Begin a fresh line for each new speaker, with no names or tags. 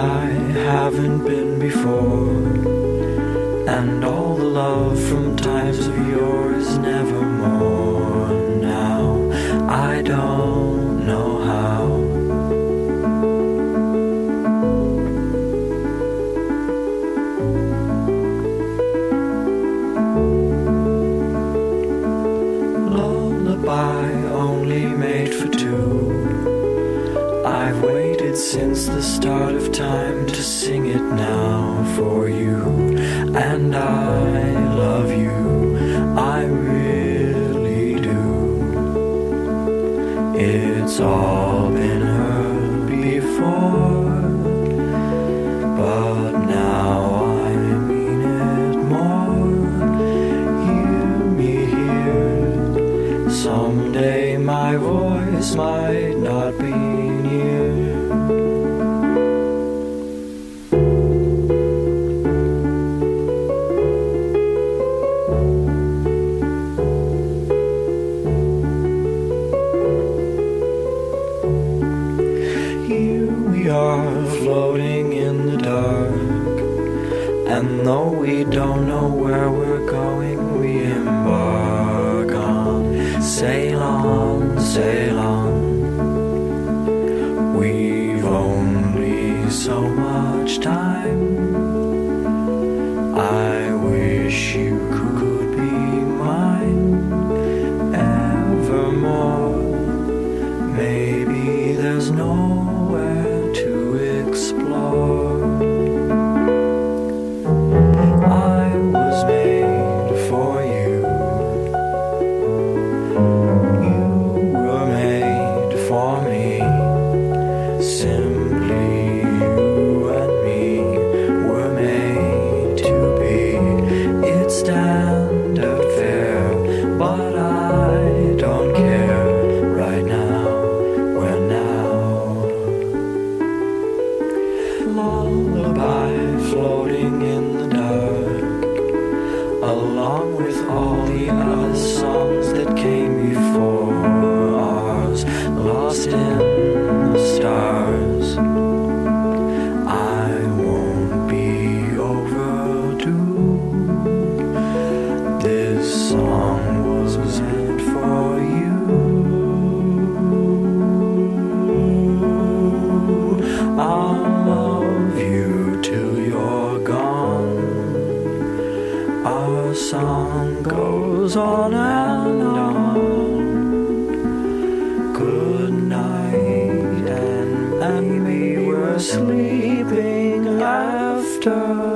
I haven't been before. And all the love from times of yore is nevermore. Now I don't know how. Lullaby only made for two. Waited since the start of time to sing it now for you. And I love you, I really do. It's all been heard before, but now I mean it more. Hear me here. Someday my voice might not be near. Floating in the dark. And though we don't know where we're going, we embark on. Sail on, sail on. We've only so much time. I wish you could be mine evermore. Maybe there's nowhere along with all the other songs that came before ours, lost in goes on and on. Good night, and maybe we're sleeping after.